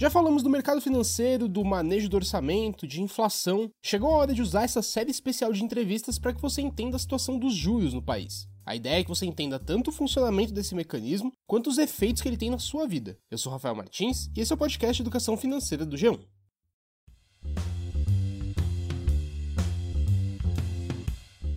Já falamos do mercado financeiro, do manejo do orçamento, de inflação. Chegou a hora de usar essa série especial de entrevistas para que você entenda a situação dos juros no país. A ideia é que você entenda tanto o funcionamento desse mecanismo quanto os efeitos que ele tem na sua vida. Eu sou Rafael Martins e esse é o podcast Educação Financeira do G1.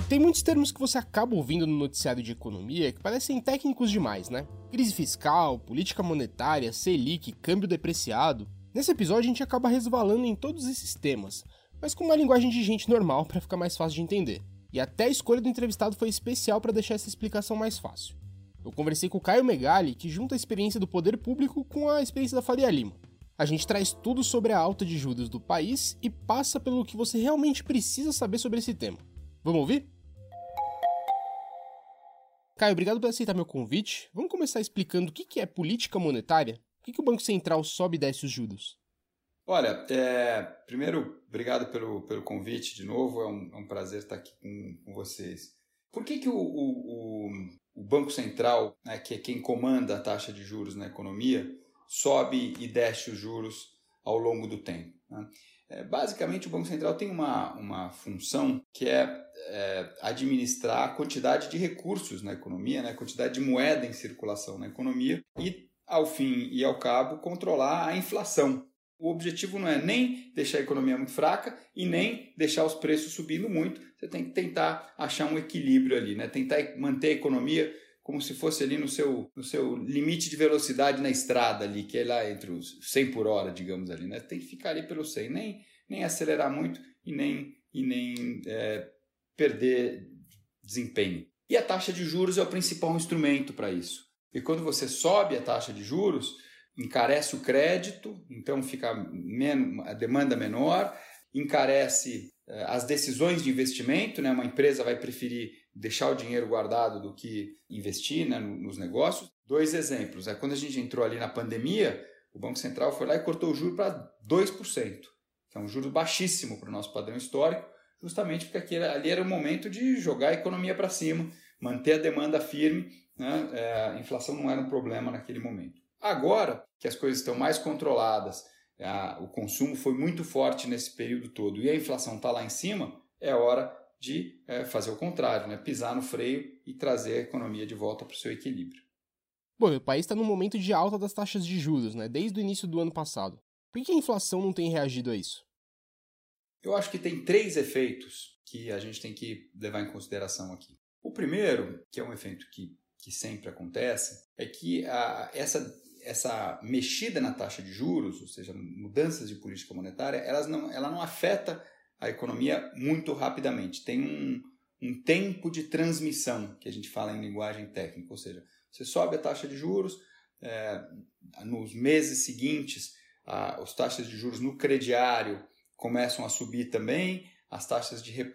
Tem muitos termos que você acaba ouvindo no noticiário de economia que parecem técnicos demais, né? Crise fiscal, política monetária, Selic, câmbio depreciado. Nesse episódio a gente acaba resvalando em todos esses temas, mas com uma linguagem de gente normal para ficar mais fácil de entender. E até a escolha do entrevistado foi especial para deixar essa explicação mais fácil. Eu conversei com o Caio Megali, que junta a experiência do poder público com a experiência da Faria Lima. A gente traz tudo sobre a alta de juros do país e passa pelo que você realmente precisa saber sobre esse tema. Vamos ouvir? Caio, obrigado por aceitar meu convite. Vamos começar explicando o que é política monetária? Por que o Banco Central sobe e desce os juros? Olha, é, primeiro, obrigado pelo, pelo convite de novo, é um, é um prazer estar aqui com, com, vocês. Por que, que o, o, o Banco Central, né, que é quem comanda a taxa de juros na economia, sobe e desce os juros ao longo do tempo? Né? É, basicamente, o Banco Central tem uma, uma função que é, é, administrar a quantidade de recursos na economia, né, a quantidade de moeda em circulação na economia e, ao fim e ao cabo, controlar a inflação. O objetivo não é nem deixar a economia muito fraca e nem deixar os preços subindo muito. Você tem que tentar achar um equilíbrio ali, né? tentar manter a economia como se fosse ali no seu, no seu limite de velocidade na estrada ali, que é lá entre os 100 por hora, digamos ali, né? Tem que ficar ali pelo 100, nem, nem acelerar muito e nem, e nem é, perder desempenho. E a taxa de juros é o principal instrumento para isso. E quando você sobe a taxa de juros, encarece o crédito, então fica a demanda menor, encarece é, as decisões de investimento, né? uma empresa vai preferir deixar o dinheiro guardado do que investir né, nos negócios. Dois exemplos. É, quando a gente entrou ali na pandemia, o Banco Central foi lá e cortou o juro para 2%, que é um juro baixíssimo para o nosso padrão histórico, justamente porque aquele, ali era o momento de jogar a economia para cima, manter a demanda firme, né? é, a inflação não era um problema naquele momento. Agora que as coisas estão mais controladas, a, o consumo foi muito forte nesse período todo e a inflação está lá em cima, é hora de é, fazer o contrário, né? pisar no freio e trazer a economia de volta para o seu equilíbrio. Bom, o país está num momento de alta das taxas de juros, né? desde o início do ano passado. Por que a inflação não tem reagido a isso? Eu acho que tem três efeitos que a gente tem que levar em consideração aqui. O primeiro, que é um efeito que, que sempre acontece, é que a, essa essa mexida na taxa de juros, ou seja, mudanças de política monetária, elas não, ela não afeta a economia muito rapidamente. Tem um, um tempo de transmissão, que a gente fala em linguagem técnica, ou seja, você sobe a taxa de juros, é, nos meses seguintes, a, as taxas de juros no crediário começam a subir também, as taxas de, re,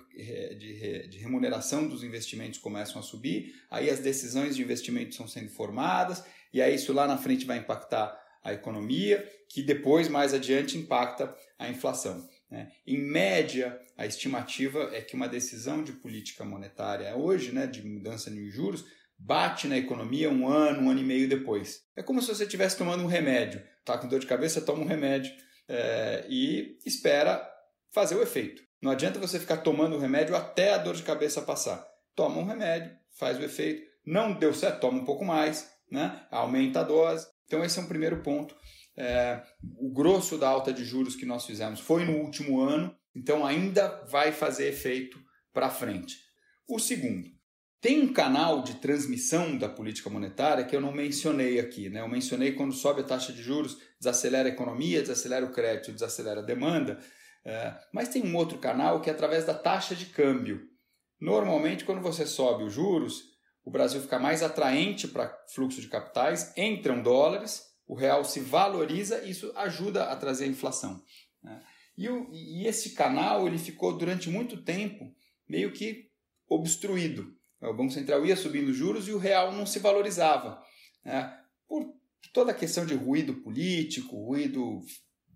de, de, remuneração dos investimentos começam a subir, aí as decisões de investimento estão sendo formadas, e aí isso lá na frente vai impactar a economia, que depois, mais adiante, impacta a inflação. Né? Em média, a estimativa é que uma decisão de política monetária hoje, né, de mudança de juros, bate na economia um ano, um ano e meio depois. É como se você estivesse tomando um remédio. Tá com dor de cabeça, toma um remédio é, e espera fazer o efeito. Não adianta você ficar tomando o remédio até a dor de cabeça passar. Toma um remédio, faz o efeito. Não deu certo, toma um pouco mais, né? aumenta a dose. Então, esse é um primeiro ponto. É, o grosso da alta de juros que nós fizemos foi no último ano, então ainda vai fazer efeito para frente. O segundo, tem um canal de transmissão da política monetária que eu não mencionei aqui. Né? Eu mencionei quando sobe a taxa de juros, desacelera a economia, desacelera o crédito, desacelera a demanda. É, mas tem um outro canal que é através da taxa de câmbio. Normalmente, quando você sobe os juros, o Brasil fica mais atraente para fluxo de capitais, entram dólares, o real se valoriza isso ajuda a trazer a inflação. Né? E, o, e esse canal ele ficou durante muito tempo meio que obstruído. O Banco Central ia subindo juros e o real não se valorizava. Né? Por toda a questão de ruído político, ruído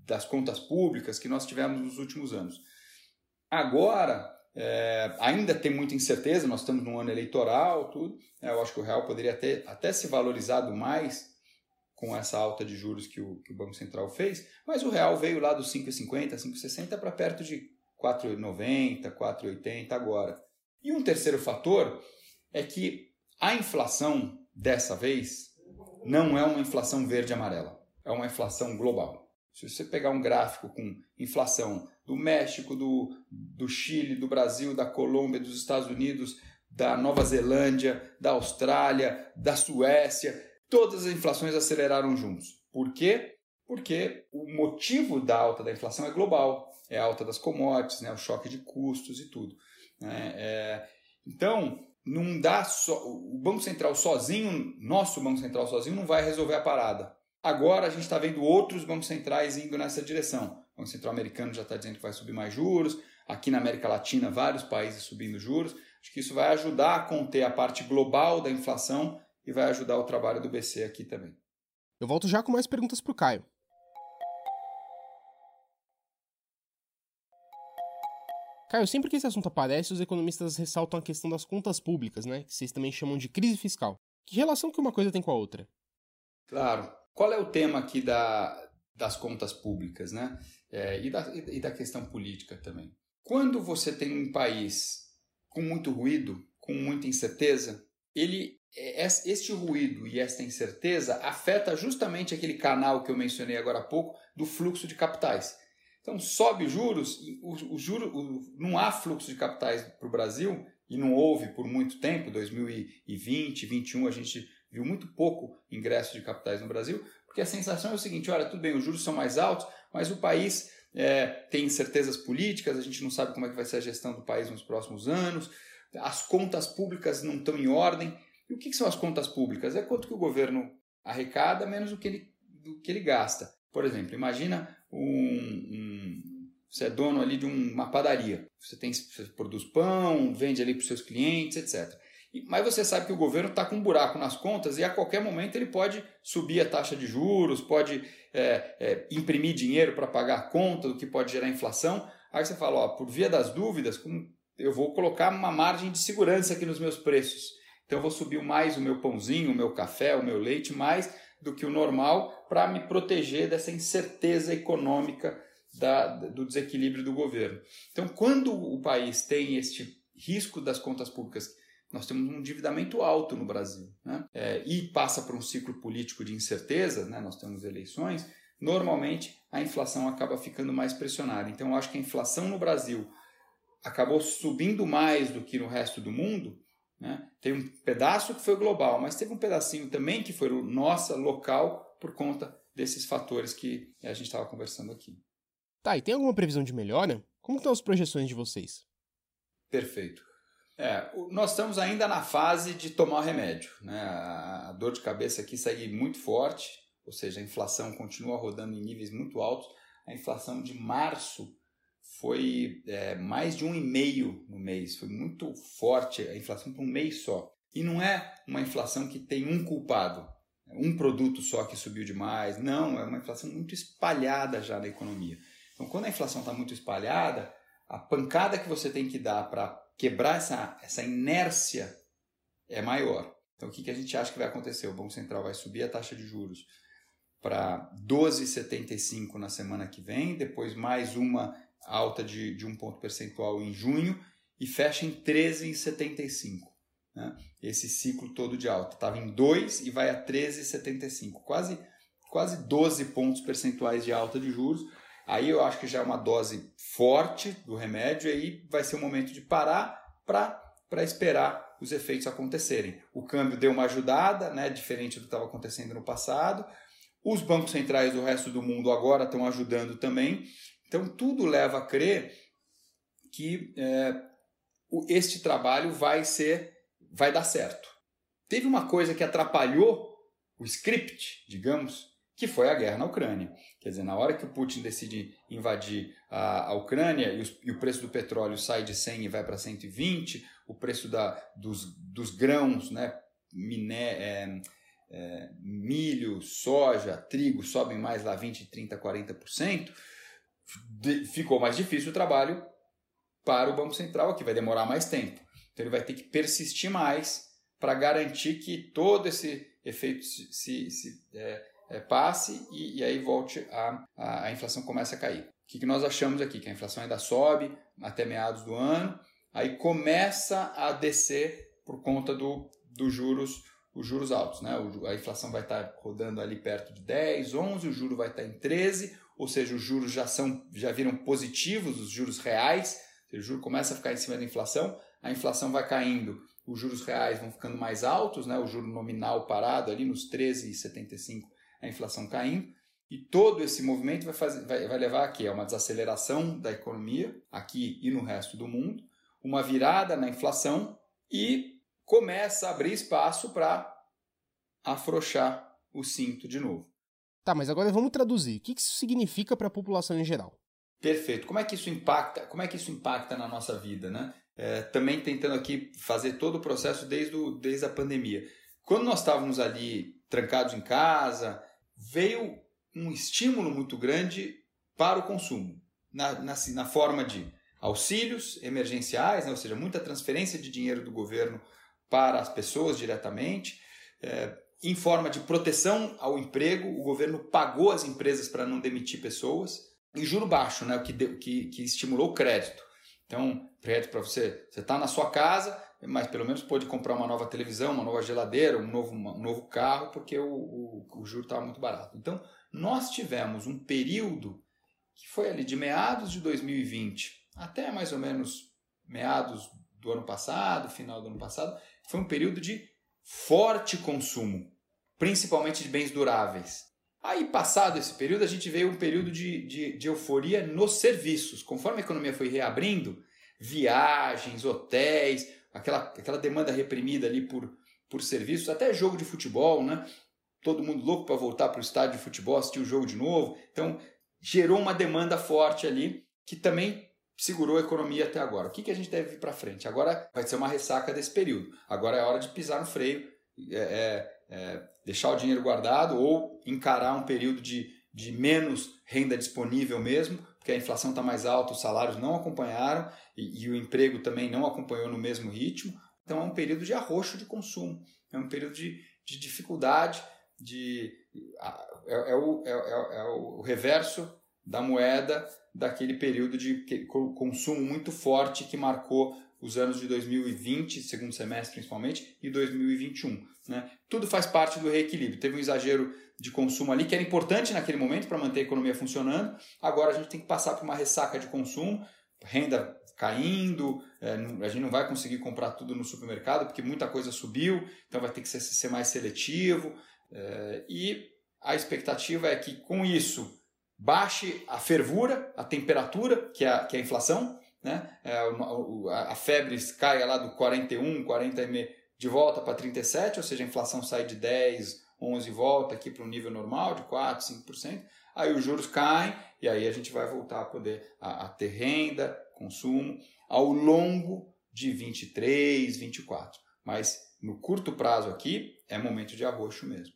das contas públicas que nós tivemos nos últimos anos. Agora, é, ainda tem muita incerteza, nós estamos num ano eleitoral, tudo. É, eu acho que o real poderia ter até se valorizado mais com essa alta de juros que o, que o Banco Central fez, mas o real veio lá dos 5,50, 5,60 para perto de 4,90, 4,80 agora. E um terceiro fator é que a inflação dessa vez não é uma inflação verde-amarela, é uma inflação global. Se você pegar um gráfico com inflação do México, do, do Chile, do Brasil, da Colômbia, dos Estados Unidos, da Nova Zelândia, da Austrália, da Suécia, todas as inflações aceleraram juntos. Por quê? Porque o motivo da alta da inflação é global, é a alta das commodities, né, o choque de custos e tudo. Né? É, então, não dá só, o Banco Central sozinho, nosso Banco Central sozinho, não vai resolver a parada. Agora a gente está vendo outros bancos centrais indo nessa direção. O Banco Central americano já está dizendo que vai subir mais juros. Aqui na América Latina, vários países subindo juros. Acho que isso vai ajudar a conter a parte global da inflação e vai ajudar o trabalho do BC aqui também. Eu volto já com mais perguntas para o Caio. Caio, sempre que esse assunto aparece, os economistas ressaltam a questão das contas públicas, né? Que vocês também chamam de crise fiscal. Que relação que uma coisa tem com a outra? Claro. Qual é o tema aqui da, das contas públicas, né? É, e, da, e da questão política também. Quando você tem um país com muito ruído, com muita incerteza, ele este ruído e esta incerteza afeta justamente aquele canal que eu mencionei agora há pouco do fluxo de capitais. Então sobe os juros, o, juro, não há fluxo de capitais para o Brasil e não houve por muito tempo. 2020, 2021 a gente viu muito pouco ingresso de capitais no Brasil, porque a sensação é o seguinte: olha, tudo bem, os juros são mais altos, mas o país é, tem incertezas políticas, a gente não sabe como é que vai ser a gestão do país nos próximos anos, as contas públicas não estão em ordem. E o que, são as contas públicas? É quanto que o governo arrecada menos do que ele, do que ele gasta. Por exemplo, imagina um, um você é dono ali de uma padaria. Você tem você produz pão, vende ali para os seus clientes, etc. Mas você sabe que o governo está com um buraco nas contas e a qualquer momento ele pode subir a taxa de juros, pode é, é, imprimir dinheiro para pagar a conta, o que pode gerar inflação. Aí você fala, ó, por via das dúvidas, eu vou colocar uma margem de segurança aqui nos meus preços. Então eu vou subir mais o meu pãozinho, o meu café, o meu leite, mais do que o normal, para me proteger dessa incerteza econômica da, do desequilíbrio do governo. Então, quando o país tem este risco das contas públicas, nós temos um endividamento alto no Brasil, né? É, e passa por um ciclo político de incerteza, né? nós temos eleições, normalmente a inflação acaba ficando mais pressionada. Então, eu acho que a inflação no Brasil acabou subindo mais do que no resto do mundo, né? Tem um pedaço que foi global, mas teve um pedacinho também que foi nossa, local, por conta desses fatores que a gente estava conversando aqui. Tá, e tem alguma previsão de melhora? Como estão as projeções de vocês? Perfeito. É, nós estamos ainda na fase de tomar o remédio. Né? A dor de cabeça aqui segue muito forte, ou seja, a inflação continua rodando em níveis muito altos. A inflação de março foi é, mais de um e meio no mês. Foi muito forte a inflação por um mês só. E não é uma inflação que tem um culpado, um produto só que subiu demais. Não, é uma inflação muito espalhada já na economia. Então, quando a inflação está muito espalhada, a pancada que você tem que dar para quebrar essa, essa inércia é maior. Então, o que, que a gente acha que vai acontecer? O Banco Central vai subir a taxa de juros para 12,75 na semana que vem, depois mais uma alta de, de um ponto percentual em junho e fecha em 13,75. Né? Esse ciclo todo de alta. Estava em 2 e vai a 13,75. Quase, quase 12 pontos percentuais de alta de juros. Aí eu acho que já é uma dose forte do remédio e aí vai ser o momento de parar para esperar os efeitos acontecerem. O câmbio deu uma ajudada, né, diferente do que estava acontecendo no passado. Os bancos centrais do resto do mundo agora estão ajudando também. Então, tudo leva a crer que é, este trabalho vai ser, vai dar certo. Teve uma coisa que atrapalhou o script, digamos, que foi a guerra na Ucrânia. Quer dizer, na hora que o Putin decide invadir a, a Ucrânia e, os, e, o preço do petróleo sai de 100 e vai para 120, o preço da, dos, dos grãos, né, miné, é, é, milho, soja, trigo sobem mais lá 20, 30, 40%, ficou mais difícil o trabalho para o Banco Central, que vai demorar mais tempo. Então ele vai ter que persistir mais para garantir que todo esse efeito se, se, se, é, é, passe e, e, aí volte a, a, a inflação começa a cair. O que, que nós achamos aqui? Que a inflação ainda sobe até meados do ano, aí começa a descer por conta do, dos juros os juros altos. Né? A inflação vai estar rodando ali perto de 10, 11, o juro vai estar em 13, ou seja, os juros já, são, já viram positivos, os juros reais, o juro começa a ficar em cima da inflação, a inflação vai caindo, os juros reais vão ficando mais altos, né? o juro nominal parado ali nos 13,75, a inflação caindo, e todo esse movimento vai, fazer, vai, vai levar aqui a uma desaceleração da economia, aqui e no resto do mundo, uma virada na inflação e começa a abrir espaço para afrouxar o cinto de novo. Tá, mas agora vamos traduzir. O que isso significa para a população em geral? Perfeito. Como é que isso impacta? Como é que isso impacta na nossa vida, né? É, também tentando aqui fazer todo o processo desde, o, desde a pandemia. Quando nós estávamos ali trancados em casa, veio um estímulo muito grande para o consumo, na, na, na forma de auxílios emergenciais, né? ou seja, muita transferência de dinheiro do governo para as pessoas diretamente, é, em forma de proteção ao emprego, o governo pagou as empresas para não demitir pessoas, e juro baixo, né, que, que, que estimulou o crédito. Então, crédito para você, você está na sua casa, mas pelo menos pode comprar uma nova televisão, uma nova geladeira, um novo, um novo carro, porque o, o, o juro estava muito barato. Então, nós tivemos um período que foi ali de meados de 2020 até mais ou menos meados do ano passado, final do ano passado, foi um período de forte consumo, principalmente de bens duráveis. Aí, passado esse período, a gente veio um período de, de, de euforia nos serviços. Conforme a economia foi reabrindo, viagens, hotéis, aquela, aquela demanda reprimida ali por, por serviços, até jogo de futebol, né? Todo mundo louco para voltar para o estádio de futebol, assistir o jogo de novo. Então, gerou uma demanda forte ali, que também segurou a economia até agora. O que, que a gente deve ir para frente? Agora vai ser uma ressaca desse período. Agora é hora de pisar no freio, é, é, é, deixar o dinheiro guardado ou encarar um período de, de menos renda disponível mesmo, porque a inflação está mais alta, os salários não acompanharam e, e, o emprego também não acompanhou no mesmo ritmo. Então é um período de arroxo de consumo, é um período de, de dificuldade, de, é, é, o, é, é, é o reverso da moeda daquele período de consumo muito forte que marcou os anos de 2020, segundo semestre principalmente, e 2021. Né? Tudo faz parte do reequilíbrio. Teve um exagero de consumo ali que era importante naquele momento para manter a economia funcionando. Agora a gente tem que passar por uma ressaca de consumo, renda caindo, é, a gente não vai conseguir comprar tudo no supermercado porque muita coisa subiu, então vai ter que ser, mais seletivo. É, e a expectativa é que com isso baixe a fervura, a temperatura, que é a, que é a inflação, né? É, a, a febre caia lá do 41, 40 de volta para 37, ou seja, a inflação sai de 10, 11 e volta aqui para o nível normal de 4, 5%. Aí os juros caem e aí a gente vai voltar a poder a, a ter renda, consumo ao longo de 23, 24. Mas no curto prazo aqui é momento de arroxo mesmo.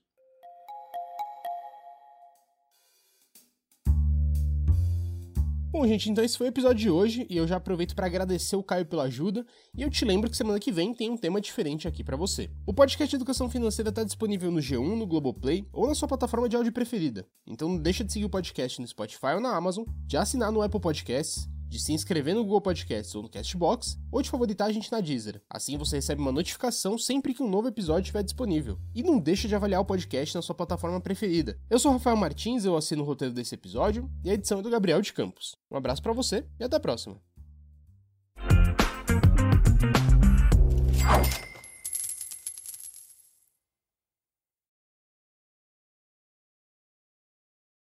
Bom, gente, então esse foi o episódio de hoje e eu já aproveito para agradecer o Caio pela ajuda e eu te lembro que semana que vem tem um tema diferente aqui para você. O podcast Educação Financeira está disponível no G1, no Globoplay ou na sua plataforma de áudio preferida. Então não deixa de seguir o podcast no Spotify ou na Amazon, de assinar no Apple Podcasts de se inscrever no Google Podcasts ou no Castbox, ou de favoritar a gente na Deezer. Assim você recebe uma notificação sempre que um novo episódio estiver disponível. E não deixa de avaliar o podcast na sua plataforma preferida. Eu sou Rafael Martins, eu assino o roteiro desse episódio, e a edição é do Gabriel de Campos. Um abraço para você e até a próxima.